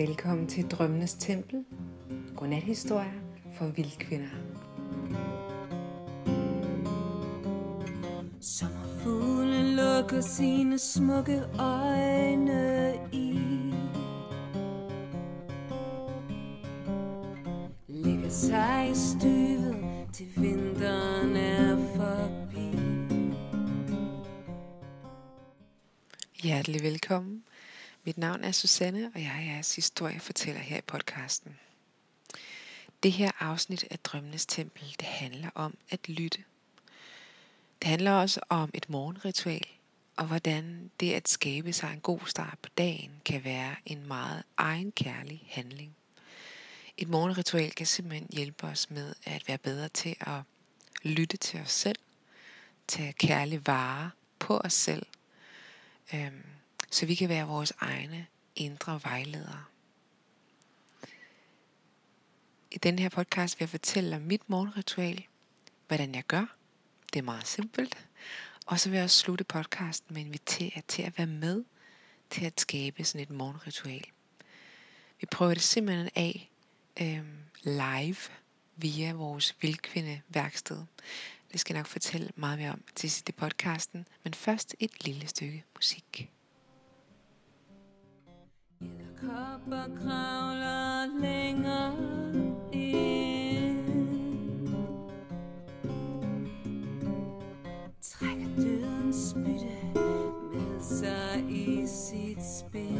Velkommen til Drømmenes Tempel. Godnathistorier for vildkvinder. Sommerfuglen lukker sine smukke øjne i Ligger sig i støvet til vinteren er forbi Hjertelig velkommen. Mit navn er Susanne, og jeg er jeres historiefortæller her i podcasten. Det her afsnit af Drømmenes Tempel, det handler om at lytte. Det handler også om et morgenritual, og hvordan det at skabe sig en god start på dagen kan være en meget egenkærlig handling. Et morgenritual kan simpelthen hjælpe os med at være bedre til at lytte til os selv, tage kærlig vare på os selv, øhm, så vi kan være vores egne indre vejledere. I den her podcast vil jeg fortælle om mit morgenritual, hvordan jeg gør. Det er meget simpelt. Og så vil jeg også slutte podcasten med at invitere jer til at være med til at skabe sådan et morgenritual. Vi prøver det simpelthen af øhm, live via vores vildkvinde værksted. Det skal jeg nok fortælle meget mere om til sidst i podcasten, men først et lille stykke musik. Kopper kravler længere ind. Trækker dødens spytte med sig i sit spil.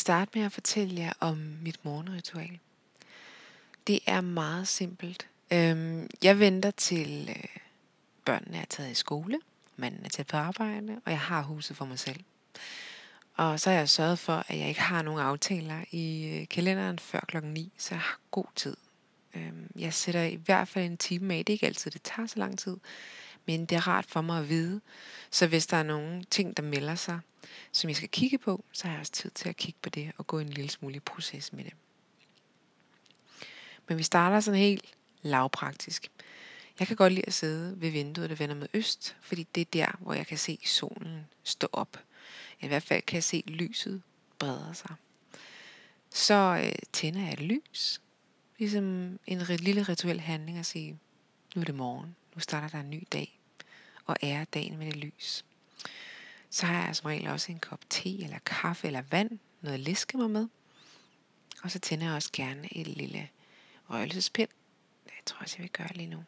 Starte med at fortælle jer om mit morgenritual. Det er meget simpelt. Øhm, jeg venter til øh, børnene er taget i skole, manden er taget på arbejde, og jeg har huset for mig selv. Og så har jeg sørget for, at jeg ikke har nogen aftaler i øh, kalenderen før klokken 9, så jeg har god tid. Øhm, jeg sætter i hvert fald en time af. Det er ikke altid, det tager så lang tid. Men det er rart for mig at vide. Så hvis der er nogle ting, der melder sig, som jeg skal kigge på, så har jeg også tid til at kigge på det og gå en lille smule i proces med det. Men vi starter sådan helt lavpraktisk. Jeg kan godt lide at sidde ved vinduet, der vender mod øst, fordi det er der, hvor jeg kan se solen stå op. I hvert fald kan jeg se lyset brede sig. Så øh, tænder jeg et lys, ligesom en lille rituel handling at sige, nu er det morgen, nu starter der en ny dag, og ære dagen med det lys. Så har jeg som regel også en kop te eller kaffe eller vand, noget læske mig med. Og så tænder jeg også gerne et lille røgelsespind. Det tror jeg også, jeg vil gøre lige nu.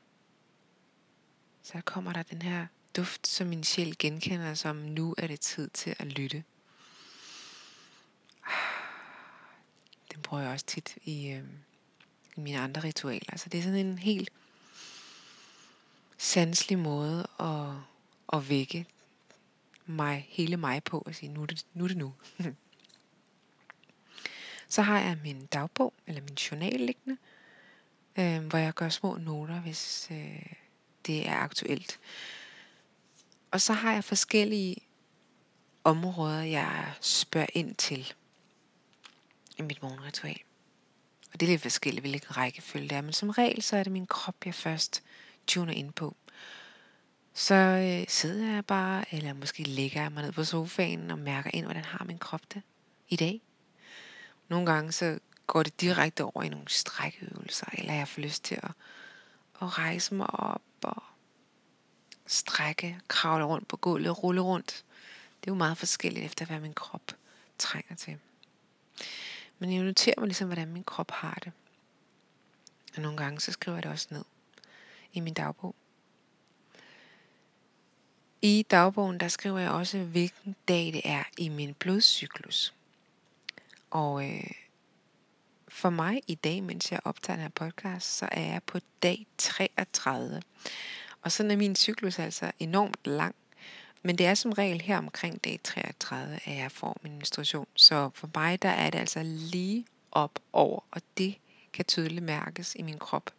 Så kommer der den her duft, som min sjæl genkender som, nu er det tid til at lytte. Ah, den bruger jeg også tit i, øh, i mine andre ritualer. Så det er sådan en helt sanselig måde at, at vække mig, hele mig på og sige, nu er det nu. Er det nu. Så har jeg min dagbog, eller min journal liggende, øh, hvor jeg gør små noter, hvis øh, det er aktuelt. Og så har jeg forskellige områder, jeg spørger ind til i mit morgenritual. Og det er lidt forskelligt, hvilken rækkefølge det er, men som regel så er det min krop, jeg først tuner ind på. Så øh, sidder jeg bare, eller måske ligger jeg mig ned på sofaen og mærker ind, hvordan har min krop det i dag. Nogle gange så går det direkte over i nogle strækøvelser, eller jeg får lyst til at, at rejse mig op og strække, kravle rundt på gulvet, rulle rundt. Det er jo meget forskelligt efter, hvad min krop trænger til. Men jeg noterer mig ligesom, hvordan min krop har det. Og nogle gange så skriver jeg det også ned i min dagbog. I dagbogen, der skriver jeg også, hvilken dag det er i min blodcyklus. Og øh, for mig i dag, mens jeg optager den her podcast, så er jeg på dag 33. Og sådan er min cyklus altså enormt lang. Men det er som regel her omkring dag 33, at jeg får min menstruation. Så for mig, der er det altså lige op over, og det kan tydeligt mærkes i min krop.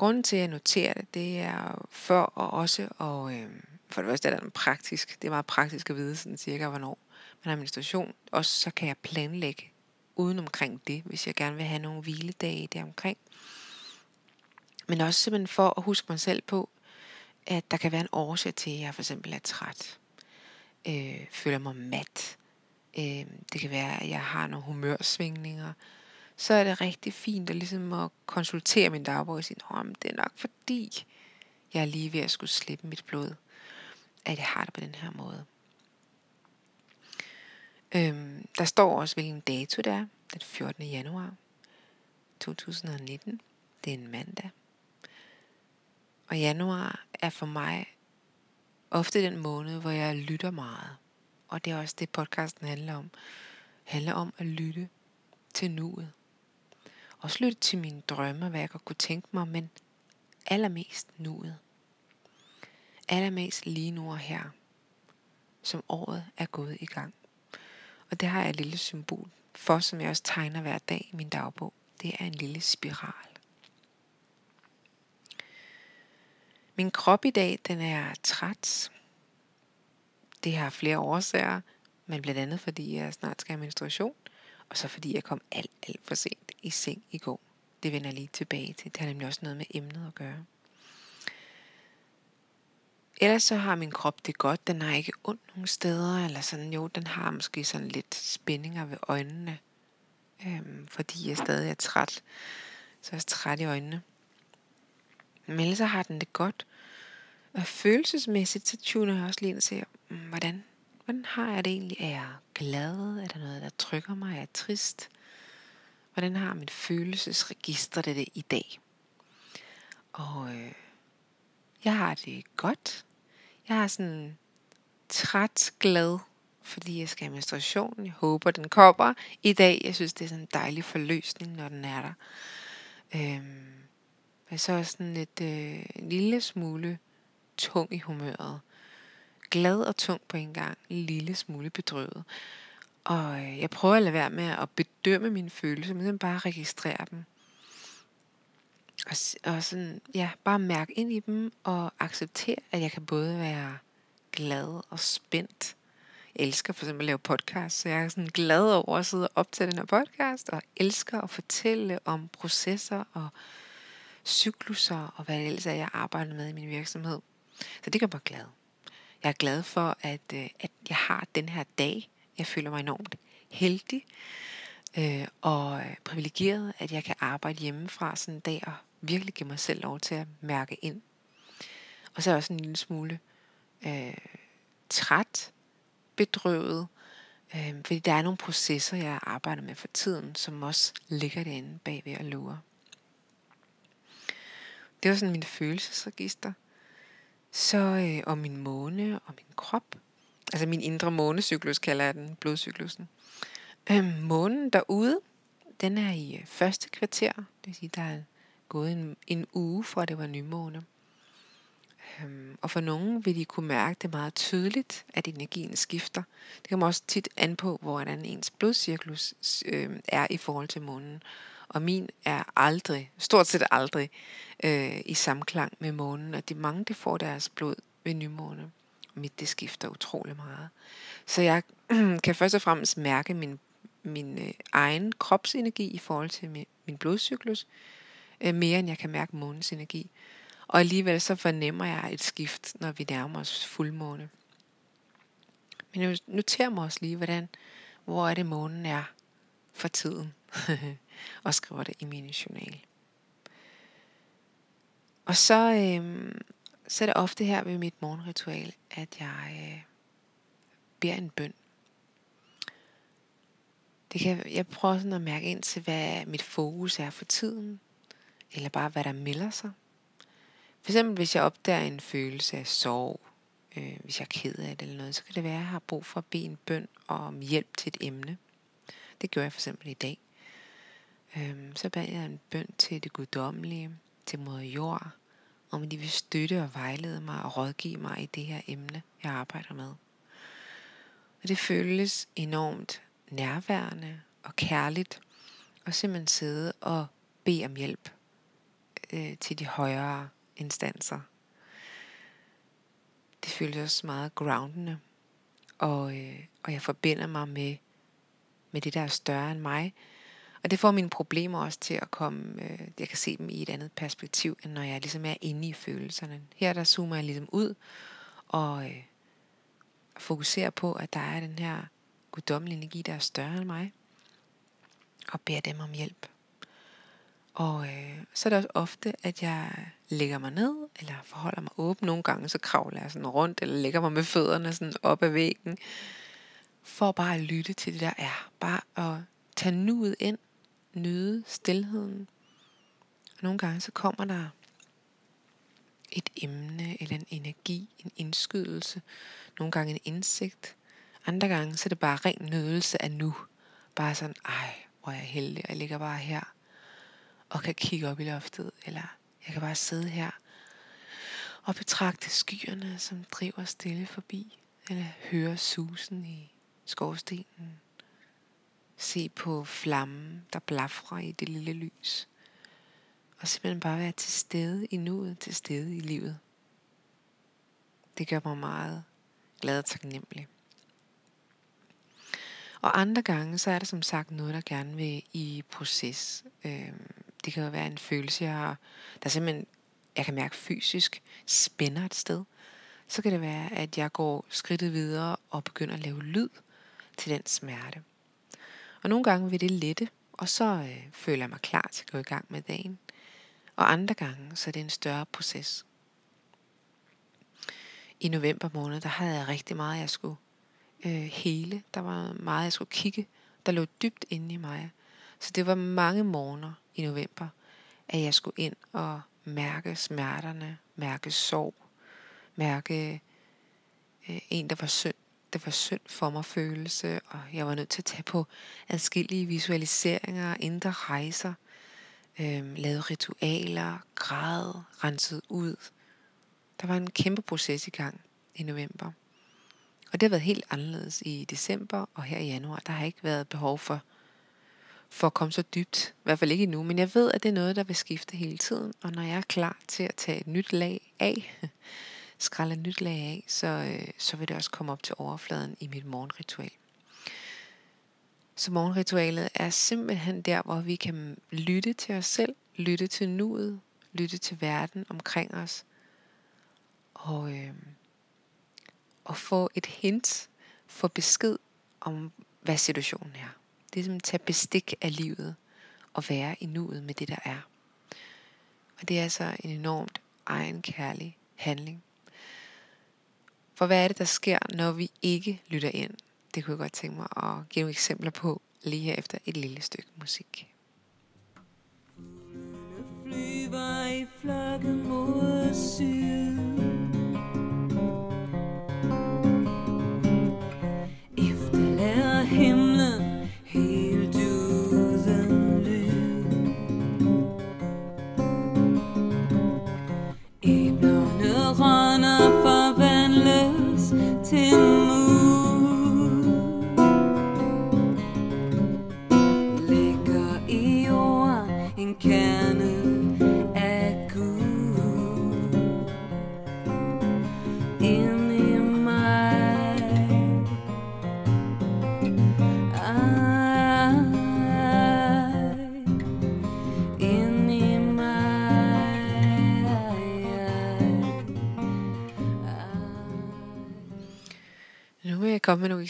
Grunden til, at jeg noterer det, det er for og også og øh, for det første er det praktisk. Det er meget praktisk at vide sådan cirka, hvornår man har menstruation. Også så kan jeg planlægge uden omkring det, hvis jeg gerne vil have nogle hviledage deromkring. Men også simpelthen for at huske mig selv på, at der kan være en årsag til, at jeg for eksempel er træt. Øh, føler mig mat. Øh, det kan være, at jeg har nogle humørsvingninger. Så er det rigtig fint at, ligesom at konsultere min dagbog og sige, at det er nok fordi, jeg er lige ved at skulle slippe mit blod, at jeg har det på den her måde. Øhm, der står også, hvilken dato det er. Den 14. januar 2019. Det er en mandag. Og januar er for mig ofte den måned, hvor jeg lytter meget. Og det er også det, podcasten handler om. Det handler om at lytte til nuet. Også lytte til mine drømme, hvad jeg godt kunne tænke mig, men allermest nuet. Allermest lige nu og her, som året er gået i gang. Og det har jeg et lille symbol for, som jeg også tegner hver dag i min dagbog. Det er en lille spiral. Min krop i dag, den er træt. Det har flere årsager, men blandt andet fordi jeg snart skal have menstruation, og så fordi jeg kom alt, alt for sent i seng i går. Det vender jeg lige tilbage til. Det har nemlig også noget med emnet at gøre. Ellers så har min krop det godt. Den har ikke ondt nogen steder, eller sådan. Jo, den har måske sådan lidt spændinger ved øjnene, øhm, fordi jeg stadig er træt. Så jeg er træt i øjnene. Men ellers så har den det godt. Og følelsesmæssigt, så tuner jeg også lige ind og ser, mm, hvordan, hvordan har jeg det egentlig? Er jeg glad? Er der noget, der trykker mig? Er jeg trist? Hvordan har mit følelsesregister det, det i dag? Og øh, jeg har det godt. Jeg er sådan træt glad, fordi jeg skal have menstruation. Jeg håber, den kommer i dag. Jeg synes, det er sådan en dejlig forløsning, når den er der. Øhm, men så er sådan lidt øh, en lille smule tung i humøret. Glad og tung på en gang. En lille smule bedrøvet. Og øh, jeg prøver at lade være med at bedømme mine følelser, men bare registrere dem. Og, og sådan, ja, bare mærke ind i dem og acceptere, at jeg kan både være glad og spændt. Jeg elsker for eksempel at lave podcast, så jeg er sådan glad over at sidde og optage den her podcast, og elsker at fortælle om processer og cykluser og hvad det ellers er, jeg arbejder med i min virksomhed. Så det gør mig glad. Jeg er glad for, at, øh, at jeg har den her dag. Jeg føler mig enormt heldig øh, og privilegeret, at jeg kan arbejde hjemmefra sådan en dag og virkelig give mig selv lov til at mærke ind. Og så er jeg også en lille smule øh, træt, bedrøvet, øh, fordi der er nogle processer, jeg arbejder med for tiden, som også ligger derinde bagved at lure. Det var sådan min følelsesregister. Så øh, om min måne og min krop. Altså min indre månecyklus kalder jeg den, blodcyklusen. Øh, månen derude, den er i øh, første kvarter. Det vil sige, der er gået en, en uge fra det var nymåne. Øhm, og for nogen vil de kunne mærke det meget tydeligt, at energien skifter. Det kommer også tit an på, hvordan ens blodcirklus øh, er i forhold til månen. Og min er aldrig, stort set aldrig, øh, i samklang med månen. Og de mange, de får deres blod ved nymåne. Mit, det skifter utrolig meget. Så jeg kan først og fremmest mærke min, min øh, egen kropsenergi i forhold til min, min blodcyklus øh, mere end jeg kan mærke månens energi. Og alligevel så fornemmer jeg et skift, når vi nærmer os fuldmåne. Men jeg noterer mig også lige, hvordan, hvor er det månen er for tiden. og skriver det i min journal. Og så, øh, så er det ofte her ved mit morgenritual, at jeg øh, beder en bøn. Det kan, jeg prøver sådan at mærke ind til, hvad mit fokus er for tiden eller bare hvad der melder sig. For eksempel hvis jeg opdager en følelse af sorg, øh, hvis jeg er ked af det eller noget, så kan det være, at jeg har brug for at bede en bøn om hjælp til et emne. Det gjorde jeg for eksempel i dag. Øhm, så bad jeg en bøn til det guddommelige, til moder jord, om de vil støtte og vejlede mig og rådgive mig i det her emne, jeg arbejder med. Og det føles enormt nærværende og kærligt, og simpelthen sidde og bede om hjælp øh, til de højere instanser. det føles også meget groundende. Og, øh, og jeg forbinder mig med, med det, der er større end mig. Og det får mine problemer også til at komme, øh, jeg kan se dem i et andet perspektiv, end når jeg ligesom er inde i følelserne. Her der zoomer jeg ligesom ud og øh, fokuserer på, at der er den her guddommelige energi, der er større end mig, og beder dem om hjælp. Og øh, så er det også ofte, at jeg lægger mig ned, eller forholder mig åben. Nogle gange så kravler jeg sådan rundt, eller lægger mig med fødderne sådan op ad væggen, for bare at lytte til det, der er. Bare at tage nuet ind, nyde stillheden. Og nogle gange så kommer der et emne, eller en energi, en indskydelse, nogle gange en indsigt. Andre gange så er det bare ren nødelse af nu. Bare sådan, ej, hvor er jeg heldig, og jeg ligger bare her og kan kigge op i loftet, eller jeg kan bare sidde her og betragte skyerne, som driver stille forbi, eller høre susen i skorstenen. Se på flammen, der blafrer i det lille lys. Og simpelthen bare være til stede i nuet, til stede i livet. Det gør mig meget glad og taknemmelig. Og andre gange, så er det som sagt noget, der gerne vil i proces. Øhm, det kan jo være en følelse, jeg har, der simpelthen, jeg kan mærke fysisk, spænder et sted. Så kan det være, at jeg går skridtet videre og begynder at lave lyd til den smerte. Og nogle gange vil det lette, og så øh, føler jeg mig klar til at gå i gang med dagen. Og andre gange, så er det en større proces. I november måned, der havde jeg rigtig meget, jeg skulle øh, hele. Der var meget, jeg skulle kigge, der lå dybt inde i mig. Så det var mange morgener i november, at jeg skulle ind og mærke smerterne, mærke sorg, mærke øh, en, der var synd, det var synd for mig følelse, og jeg var nødt til at tage på adskillige visualiseringer, indre rejser, øh, lavede ritualer, græd, renset ud. Der var en kæmpe proces i gang i november. Og det har været helt anderledes i december og her i januar. Der har ikke været behov for, for at komme så dybt. I hvert fald ikke endnu. Men jeg ved, at det er noget, der vil skifte hele tiden. Og når jeg er klar til at tage et nyt lag af, skralde nyt lag af, så, øh, så vil det også komme op til overfladen i mit morgenritual. Så morgenritualet er simpelthen der, hvor vi kan lytte til os selv, lytte til nuet, lytte til verden omkring os, og, øh, og få et hint, få besked om, hvad situationen er. Det er som at tage bestik af livet og være i nuet med det, der er. Og det er altså en enormt egenkærlig handling. For hvad er det, der sker, når vi ikke lytter ind? Det kunne jeg godt tænke mig at give nogle eksempler på lige her efter et lille stykke musik. flyver i flokke mod syd.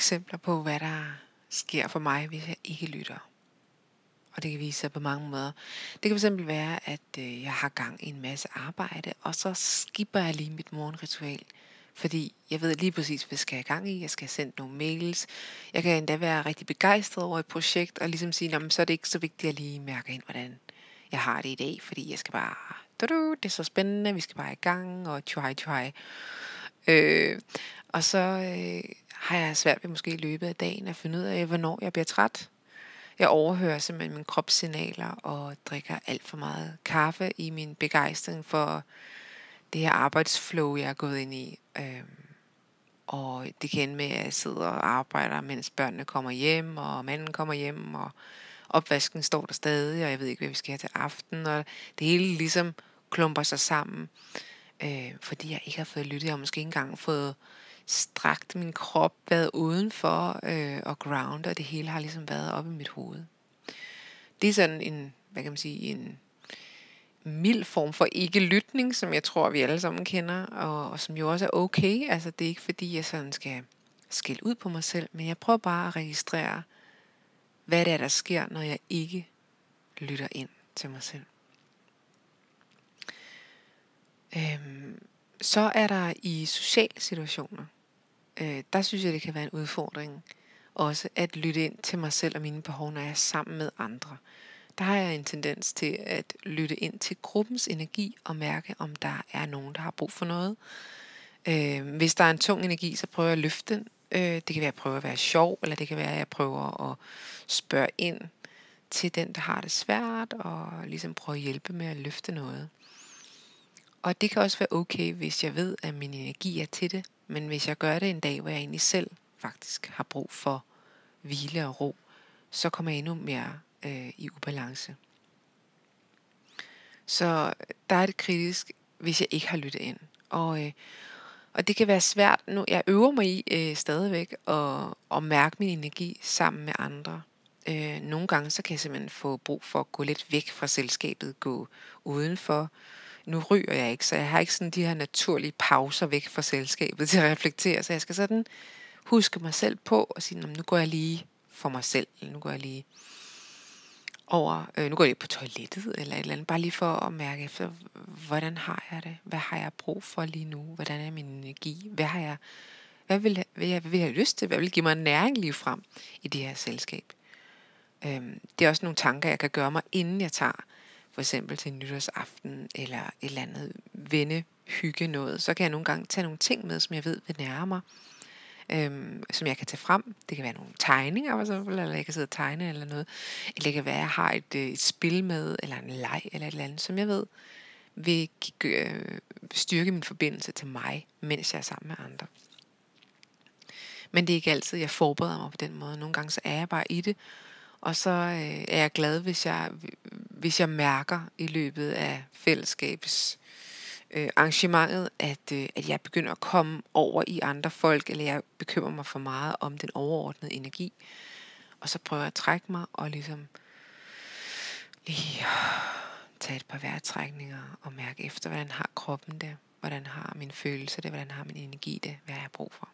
Eksempler på, hvad der sker for mig, hvis jeg ikke lytter. Og det kan vise sig på mange måder. Det kan fx være, at øh, jeg har gang i en masse arbejde, og så skipper jeg lige mit morgenritual. Fordi jeg ved lige præcis, hvad jeg skal have gang i. Jeg skal have sendt nogle mails. Jeg kan endda være rigtig begejstret over et projekt, og ligesom sige, men så er det ikke så vigtigt, at jeg lige mærker ind, hvordan jeg har det i dag. Fordi jeg skal bare, du det er så spændende, vi skal bare i gang, og try, try. Øh, og så øh, har jeg svært ved måske i løbet af dagen at finde ud af, hvornår jeg bliver træt. Jeg overhører simpelthen mine kropssignaler og drikker alt for meget kaffe i min begejstring for det her arbejdsflow, jeg er gået ind i. Øhm, og det kan ende med, at jeg sidder og arbejder, mens børnene kommer hjem, og manden kommer hjem, og opvasken står der stadig, og jeg ved ikke, hvad vi skal have til aften, og det hele ligesom klumper sig sammen. øh, fordi jeg ikke har fået lyttet. Jeg har måske ikke engang fået strakt min krop, været udenfor øh, og ground, og det hele har ligesom været oppe i mit hoved. Det er sådan en, hvad kan man sige, en mild form for ikke-lytning, som jeg tror, vi alle sammen kender, og, og som jo også er okay. Altså, det er ikke fordi, jeg sådan skal skille ud på mig selv, men jeg prøver bare at registrere, hvad det er, der sker, når jeg ikke lytter ind til mig selv. Øhm, så er der i sociale situationer, øh, der synes jeg, det kan være en udfordring også at lytte ind til mig selv og mine behov, når jeg er sammen med andre. Der har jeg en tendens til at lytte ind til gruppens energi og mærke, om der er nogen, der har brug for noget. Øh, hvis der er en tung energi, så prøver jeg at løfte den. Øh, det kan være, at jeg prøver at være sjov, eller det kan være, at jeg prøver at spørge ind til den, der har det svært, og ligesom prøve at hjælpe med at løfte noget. Og det kan også være okay, hvis jeg ved, at min energi er til det, men hvis jeg gør det en dag, hvor jeg egentlig selv faktisk har brug for hvile og ro, så kommer jeg endnu mere øh, i ubalance. Så øh, der er det kritisk, hvis jeg ikke har lyttet ind. Og, øh, og det kan være svært nu. Jeg øver mig i øh, stadigvæk at, at mærke min energi sammen med andre. Øh, nogle gange så kan jeg simpelthen få brug for at gå lidt væk fra selskabet, gå udenfor. Nu ryger jeg ikke, så jeg har ikke sådan de her naturlige pauser væk fra selskabet til at reflektere. Så jeg skal sådan huske mig selv på og sige, nu går jeg lige for mig selv, eller nu går jeg lige over, øh, nu går jeg lige på toilettet eller et eller andet, bare lige for at mærke efter, hvordan har jeg det? Hvad har jeg brug for lige nu? Hvordan er min energi? Hvad har jeg, hvad vil, hvad jeg, hvad vil jeg have lyst til? Hvad vil give mig næring lige frem i det her selskab? Øh, det er også nogle tanker, jeg kan gøre mig, inden jeg tager for eksempel til nytårsaften eller et eller andet vende hygge noget. Så kan jeg nogle gange tage nogle ting med, som jeg ved vil nærme mig øhm, som jeg kan tage frem. Det kan være nogle tegninger, for eksempel, eller jeg kan sidde og tegne eller noget. Eller det kan være, at jeg har et, øh, et spil med, eller en leg, eller et eller andet, som jeg ved vil øh, styrke min forbindelse til mig, mens jeg er sammen med andre. Men det er ikke altid, jeg forbereder mig på den måde. Nogle gange så er jeg bare i det, og så øh, er jeg glad, hvis jeg, hvis jeg mærker i løbet af fællesskabets øh, arrangementet, at, øh, at jeg begynder at komme over i andre folk, eller jeg bekymrer mig for meget om den overordnede energi. Og så prøver jeg at trække mig og ligesom lige tage et par vejrtrækninger og mærke efter, hvordan har kroppen det, hvordan har min følelse det, hvordan har min energi det, hvad har jeg brug for.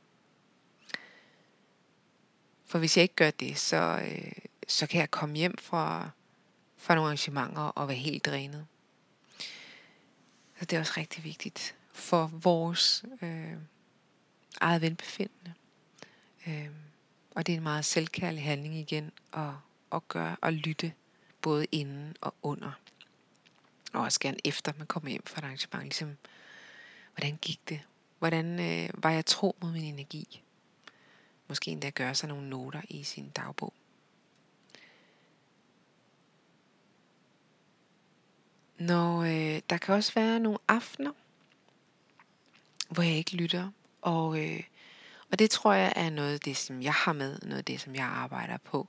For hvis jeg ikke gør det, så, øh, så kan jeg komme hjem fra, fra nogle arrangementer og være helt drænet. Så det er også rigtig vigtigt for vores øh, eget velbefindende. Øh, og det er en meget selvkærlig handling igen at, at gøre og lytte både inden og under. Og også gerne efter man kommer hjem fra et arrangement. Ligesom, hvordan gik det? Hvordan øh, var jeg tro mod min energi? Måske endda gøre sig nogle noter i sin dagbog. Når øh, der kan også være nogle aftener, hvor jeg ikke lytter, og, øh, og det tror jeg er noget af det, som jeg har med, noget af det, som jeg arbejder på.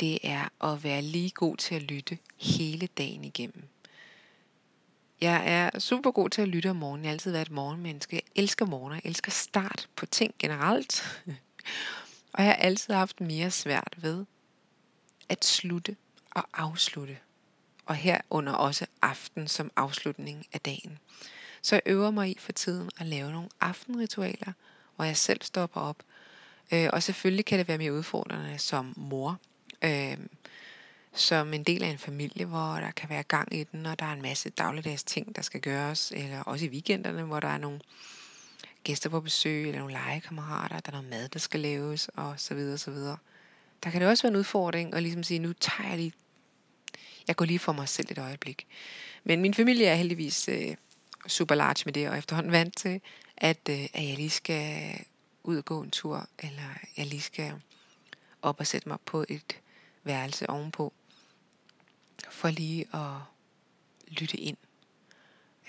Det er at være lige god til at lytte hele dagen igennem. Jeg er super god til at lytte om morgenen. Jeg har altid været et morgenmenneske. Jeg elsker morgener. Jeg elsker start på ting generelt. og jeg har altid haft mere svært ved at slutte og afslutte og herunder også aften som afslutning af dagen. Så jeg øver mig i for tiden at lave nogle aftenritualer, hvor jeg selv stopper op. Øh, og selvfølgelig kan det være mere udfordrende som mor, øh, som en del af en familie, hvor der kan være gang i den, og der er en masse dagligdags ting, der skal gøres, eller også i weekenderne, hvor der er nogle gæster på besøg, eller nogle legekammerater, der er noget mad, der skal laves, og så videre, så videre. Der kan det også være en udfordring at ligesom sige, nu tager jeg lige jeg går lige for mig selv et øjeblik. Men min familie er heldigvis øh, super large med det, og efterhånden vant til, at, øh, at jeg lige skal ud og gå en tur, eller jeg lige skal op og sætte mig på et værelse ovenpå, for lige at lytte ind.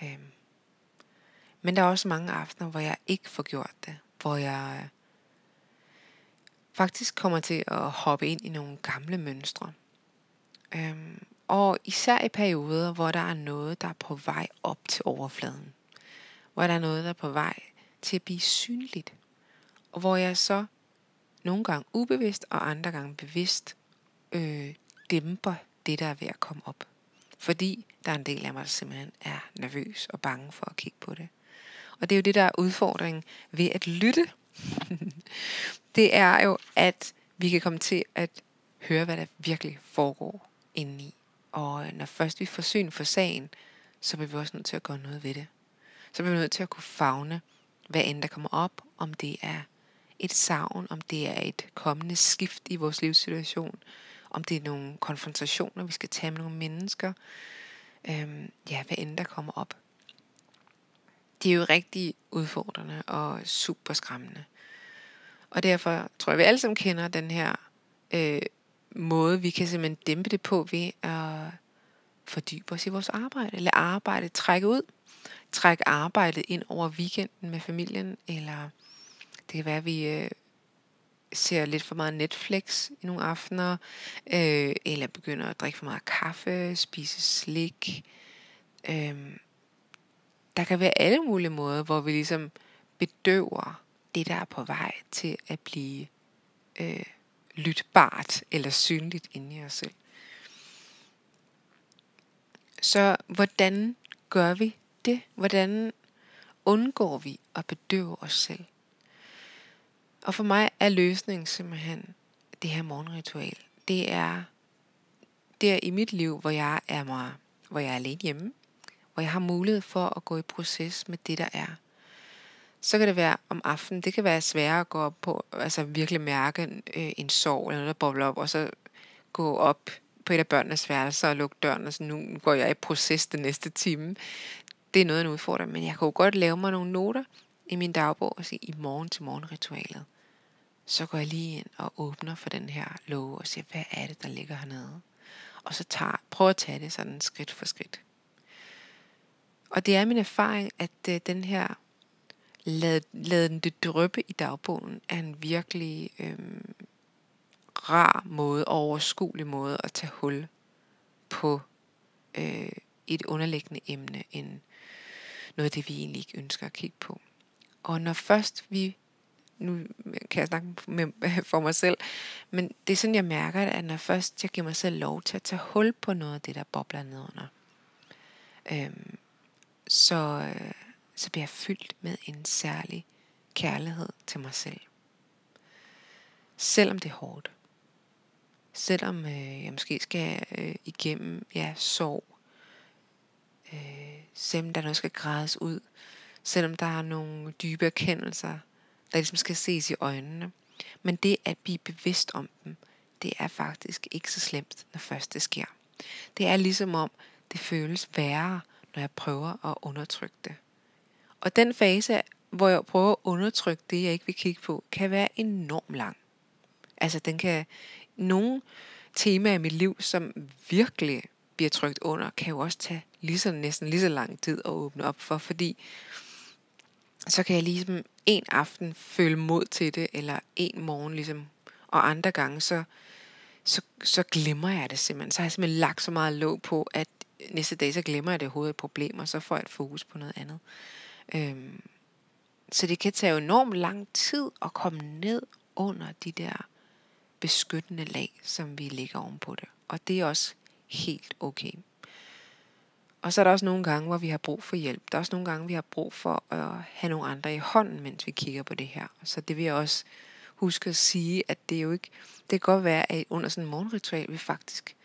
Øhm. Men der er også mange aftener, hvor jeg ikke får gjort det, hvor jeg øh, faktisk kommer til at hoppe ind i nogle gamle mønstre. Øhm, og især i perioder, hvor der er noget, der er på vej op til overfladen. hvor der er noget, der er på vej til at blive synligt. Og hvor jeg så nogle gange ubevidst og andre gange bevidst øh, dæmper det, der er ved at komme op. Fordi der er en del af mig, der simpelthen er nervøs og bange for at kigge på det. Og det er jo det, der er udfordringen ved at lytte. det er jo, at vi kan komme til at høre, hvad der virkelig foregår indeni. Og øh, når først vi får syn for sagen, så bliver vi også nødt til at gøre noget ved det. Så bliver vi nødt til at kunne fagne, hvad end der kommer op, om det er et savn, om det er et kommende skift i vores livssituation, om det er nogle konfrontationer, vi skal tage med nogle mennesker, øhm, ja, hvad end der kommer op. Det er jo rigtig udfordrende og super skræmmende. Og derfor tror jeg, vi alle sammen kender den her øh, måde, vi kan simpelthen dæmpe det på ved at fordybe os i vores arbejde. Lad arbejdet trække ud. Træk arbejdet ind over weekenden med familien, eller det kan være, at vi øh, ser lidt for meget Netflix i nogle aftener, øh, eller begynder at drikke for meget kaffe, spise slik. Øh, der kan være alle mulige måder, hvor vi ligesom bedøver det, der er på vej til at blive øh, lytbart eller synligt inde i os selv. Så hvordan gør vi det? Hvordan undgår vi at bedøve os selv? Og for mig er løsningen simpelthen det her morgenritual. Det er der i mit liv, hvor jeg er mig, hvor jeg er alene hjemme, hvor jeg har mulighed for at gå i proces med det, der er. Så kan det være om aftenen, det kan være sværere at gå op på, altså virkelig mærke øh, en sorg eller noget, der bobler op, og så gå op på et af børnenes værelser og lukke døren, og så nu går jeg i proces den næste time. Det er noget af en udfordring, men jeg kan jo godt lave mig nogle noter i min dagbog og sige, i morgen til morgenritualet. Så går jeg lige ind og åbner for den her låge og siger, hvad er det, der ligger hernede? Og så tager, prøver at tage det sådan skridt for skridt. Og det er min erfaring, at øh, den her lad, lad det drøbe i dagbogen er en virkelig øhm, rar måde, overskuelig måde at tage hul på øh, et underliggende emne, end noget af det, vi egentlig ikke ønsker at kigge på. Og når først vi, nu kan jeg snakke med, for mig selv, men det er sådan, jeg mærker det, at når først jeg giver mig selv lov til at tage hul på noget af det, der bobler nedunder, øhm, så, øh, så bliver jeg fyldt med en særlig kærlighed til mig selv. Selvom det er hårdt. Selvom øh, jeg måske skal øh, igennem ja, sorg. Øh, selvom der noget, skal grædes ud. Selvom der er nogle dybe erkendelser, der ligesom skal ses i øjnene. Men det at blive bevidst om dem, det er faktisk ikke så slemt, når først det sker. Det er ligesom om, det føles værre, når jeg prøver at undertrykke det. Og den fase, hvor jeg prøver at undertrykke det, jeg ikke vil kigge på, kan være enormt lang. Altså den kan, nogle temaer i mit liv, som virkelig bliver trykt under, kan jo også tage lige så, næsten lige så lang tid at åbne op for, fordi så kan jeg ligesom en aften føle mod til det, eller en morgen ligesom, og andre gange, så, så, så glemmer jeg det simpelthen. Så har jeg simpelthen lagt så meget låg på, at næste dag, så glemmer jeg det overhovedet et problem, og så får jeg et fokus på noget andet. Øhm, så det kan tage enormt lang tid at komme ned under de der beskyttende lag, som vi ligger ovenpå det. Og det er også helt okay. Og så er der også nogle gange, hvor vi har brug for hjælp. Der er også nogle gange, vi har brug for at have nogle andre i hånden, mens vi kigger på det her. Så det vil jeg også huske at sige, at det er jo ikke, det kan godt være, at under sådan en morgenritual, vi faktisk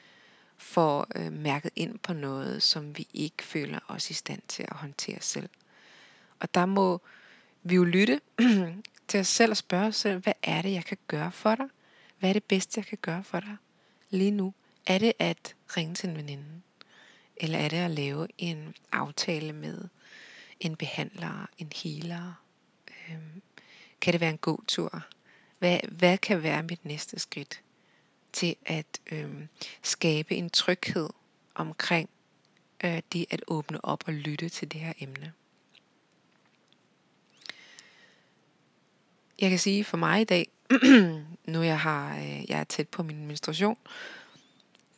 får øh, mærket ind på noget, som vi ikke føler os i stand til at håndtere selv. Og der må vi jo lytte til os selv og spørge os selv, hvad er det, jeg kan gøre for dig? Hvad er det bedste, jeg kan gøre for dig lige nu? Er det at ringe til en veninde? Eller er det at lave en aftale med en behandler, en healer? Øhm, kan det være en god tur? Hvad, hvad kan være mit næste skridt til at øhm, skabe en tryghed omkring øh, det at åbne op og lytte til det her emne? Jeg kan sige for mig i dag, nu jeg har øh, jeg er tæt på min menstruation,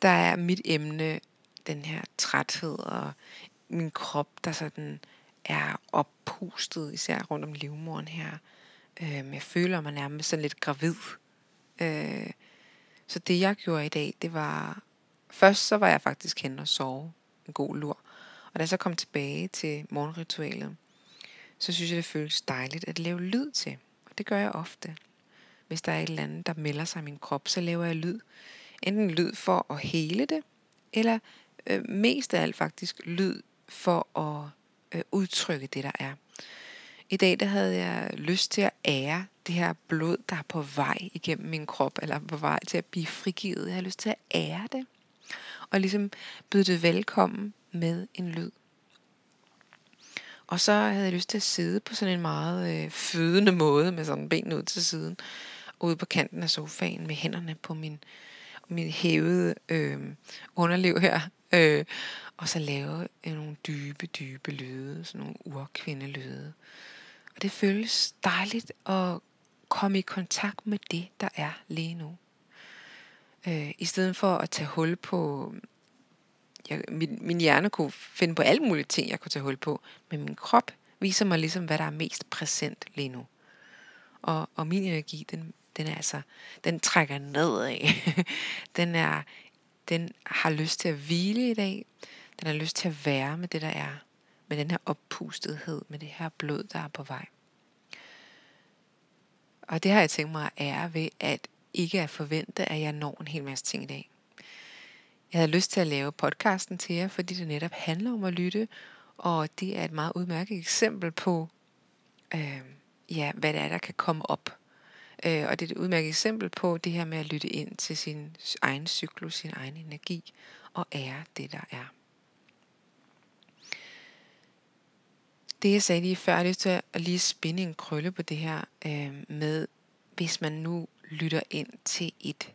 der er mit emne den her træthed og min krop, der sådan er oppustet, især rundt om livmoren her. Øh, jeg føler mig nærmest sådan lidt gravid. Øh, så det jeg gjorde i dag, det var... Først så var jeg faktisk hen og sove en god lur. Og da jeg så kom tilbage til morgenritualet, så synes jeg, det føles dejligt at lave lyd til. Det gør jeg ofte. Hvis der er et eller andet, der melder sig i min krop, så laver jeg lyd. Enten lyd for at hele det, eller øh, mest af alt faktisk lyd for at øh, udtrykke det, der er. I dag der havde jeg lyst til at ære det her blod, der er på vej igennem min krop, eller på vej til at blive frigivet. Jeg har lyst til at ære det, og ligesom byde det velkommen med en lyd. Og så havde jeg lyst til at sidde på sådan en meget øh, fødende måde, med sådan benene ud til siden, ude på kanten af sofaen med hænderne på min, min hævede øh, underliv her. Øh, og så lave øh, nogle dybe, dybe lyde, sådan nogle urkvindelyde. Og det føles dejligt at komme i kontakt med det, der er lige nu. Øh, I stedet for at tage hul på... Jeg, min, min hjerne kunne finde på alle mulige ting, jeg kunne tage hul på, men min krop viser mig ligesom, hvad der er mest præsent lige nu. Og, og min energi, den, den er altså, den trækker nedad. den er, den har lyst til at hvile i dag. Den har lyst til at være med det, der er. Med den her oppustethed, med det her blod, der er på vej. Og det har jeg tænkt mig at ære ved, at ikke at forvente, at jeg når en hel masse ting i dag. Jeg havde lyst til at lave podcasten til jer, fordi det netop handler om at lytte, og det er et meget udmærket eksempel på, øh, ja, hvad det er, der kan komme op. Øh, og det er et udmærket eksempel på det her med at lytte ind til sin egen cyklus, sin egen energi, og ære det, der er. det jeg sagde lige før, det er til at lige spinde en krølle på det her øh, med, hvis man nu lytter ind til et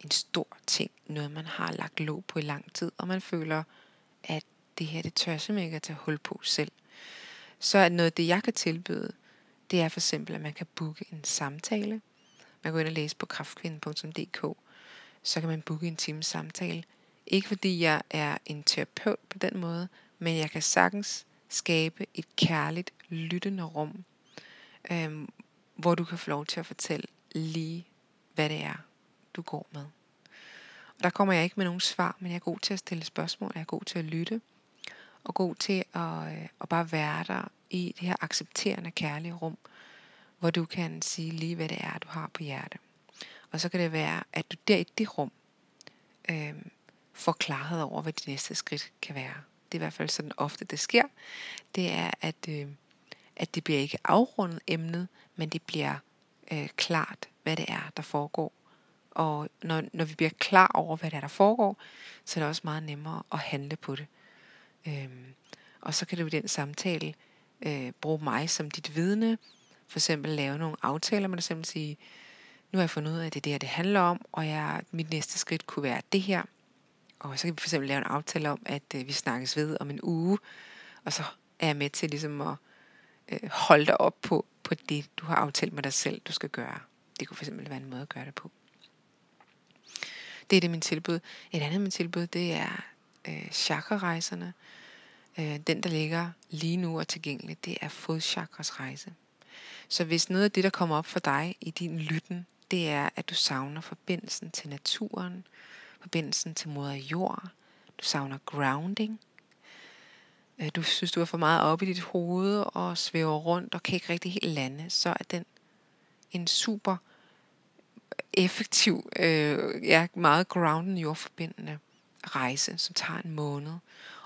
en stor ting, noget man har lagt låg på i lang tid, og man føler, at det her, det tør simpelthen ikke at tage hul på selv. Så er noget af det, jeg kan tilbyde, det er for eksempel, at man kan booke en samtale. Man går ind og læse på kraftkvinden.dk, så kan man booke en times samtale. Ikke fordi jeg er en terapeut på den måde, men jeg kan sagtens skabe et kærligt, lyttende rum, øhm, hvor du kan få lov til at fortælle lige, hvad det er, du går med. Og der kommer jeg ikke med nogen svar, men jeg er god til at stille spørgsmål, jeg er god til at lytte, og god til at, øh, at bare være der i det her accepterende, kærlige rum, hvor du kan sige lige, hvad det er, du har på hjerte. Og så kan det være, at du der i det rum øh, får klarhed over, hvad de næste skridt kan være det er i hvert fald sådan ofte det sker, det er, at, øh, at det bliver ikke afrundet emnet, men det bliver øh, klart, hvad det er, der foregår. Og når, når vi bliver klar over, hvad det er, der foregår, så er det også meget nemmere at handle på det. Øhm, og så kan du i den samtale øh, bruge mig som dit vidne, for eksempel lave nogle aftaler med dig selv, sige, nu har jeg fundet ud af, at det er det her, det handler om, og jeg, mit næste skridt kunne være det her. Og så kan vi for eksempel lave en aftale om, at øh, vi snakkes ved om en uge, og så er jeg med til ligesom at øh, holde dig op på, på det, du har aftalt med dig selv, du skal gøre. Det kunne for eksempel være en måde at gøre det på. Det er det min tilbud. Et andet min tilbud, det er øh, chakrarejserne. Øh, den, der ligger lige nu og tilgængelig, det er fodchakras rejse. Så hvis noget af det, der kommer op for dig i din lytten, det er, at du savner forbindelsen til naturen, forbindelsen til moder jord. Du savner grounding. Øh, du synes, du er for meget oppe i dit hoved og svæver rundt og kan ikke rigtig helt lande. Så er den en super effektiv, øh, ja, meget grounded jordforbindende rejse, som tager en måned.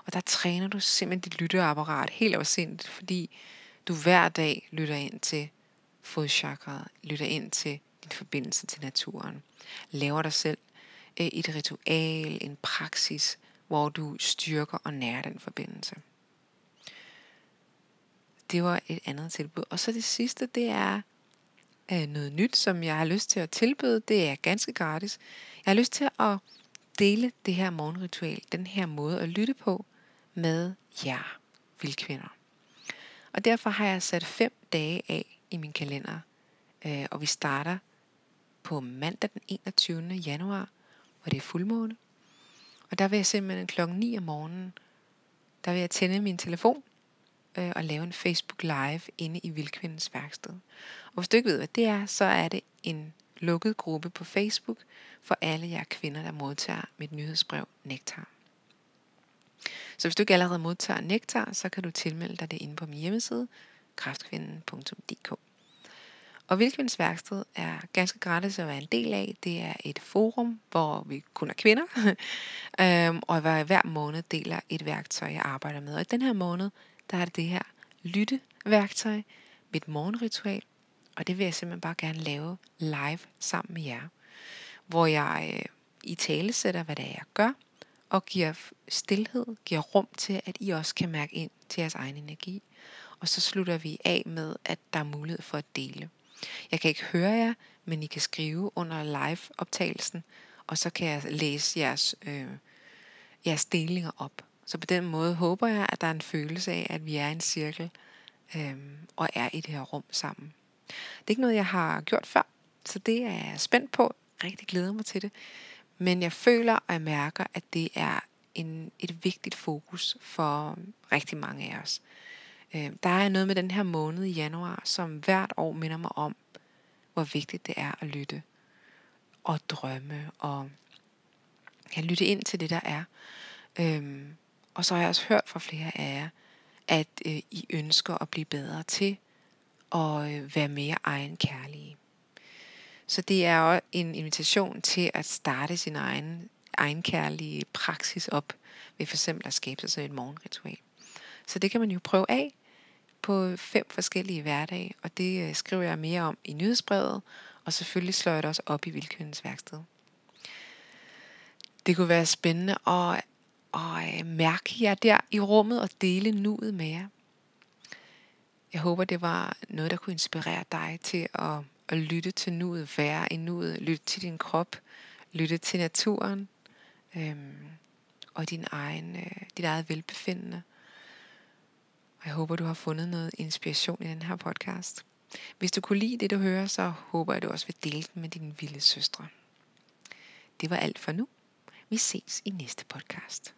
Og der træner du simpelthen dit lytteapparat helt afsindigt, fordi du hver dag lytter ind til fodchakraet, lytter ind til din forbindelse til naturen. Laver dig selv Øh, et ritual, en praksis, hvor du styrker og nærer den forbindelse. Det var et andet tilbud. Og så det sidste, det er øh, noget nyt, som jeg har lyst til at tilbyde. Det er ganske gratis. Jeg har lyst til at dele det her morgenritual, den her måde at lytte på med jer, vildkvinder. Og derfor har jeg sat fem dage af i min kalender, øh, og vi starter på mandag den 21. januar hvor det er fuldmåne. Og der vil jeg simpelthen klokken 9 om morgenen, der vil jeg tænde min telefon, øh, at lave en Facebook Live inde i Vildkvindens værksted. Og hvis du ikke ved, hvad det er, så er det en lukket gruppe på Facebook for alle jer kvinder, der modtager mit nyhedsbrev Nektar. Så hvis du ikke allerede modtager Nektar, så kan du tilmelde dig det inde på min hjemmeside, kraftkvinden.dk. Og Vildkvindens Værksted er ganske gratis at være en del af. Det er et forum, hvor vi kun er kvinder, øhm, og hver måned deler et værktøj, jeg arbejder med. Og i den her måned, der er det det her lytteværktøj, mit morgenritual, og det vil jeg simpelthen bare gerne lave live sammen med jer. Hvor jeg øh, i tale sætter, hvad det er, jeg gør, og giver stillhed, giver rum til, at I også kan mærke ind til jeres egen energi. Og så slutter vi af med, at der er mulighed for at dele. Jeg kan ikke høre jer, men I kan skrive under live-optagelsen, og så kan jeg læse jeres, øh, jeres delinger op. Så på den måde håber jeg, at der er en følelse af, at vi er i en cirkel øh, og er i det her rum sammen. Det er ikke noget, jeg har gjort før, så det er jeg spændt på. Rigtig glæder mig til det. Men jeg føler og jeg mærker, at det er en, et vigtigt fokus for rigtig mange af os. Øh, der er noget med den her måned i januar, som hvert år minder mig om, hvor vigtigt det er at lytte og drømme og ja, lytte ind til det, der er. Øhm, og så har jeg også hørt fra flere af jer, at øh, I ønsker at blive bedre til at øh, være mere egenkærlige. Så det er også en invitation til at starte sin egen, egenkærlige praksis op ved for eksempel at skabe sig sådan et morgenritual. Så det kan man jo prøve af på fem forskellige hverdage, og det øh, skriver jeg mere om i nyhedsbrevet, og selvfølgelig slår jeg det også op i Vildkvindens værksted. Det kunne være spændende at, og øh, mærke jer der i rummet og dele nuet med jer. Jeg håber, det var noget, der kunne inspirere dig til at, at lytte til nuet, være i nuet, lytte til din krop, lytte til naturen øhm, og din egen, øh, dit eget velbefindende. Og jeg håber, du har fundet noget inspiration i den her podcast. Hvis du kunne lide det, du hører, så håber jeg, du også vil dele den med dine vilde søstre. Det var alt for nu. Vi ses i næste podcast.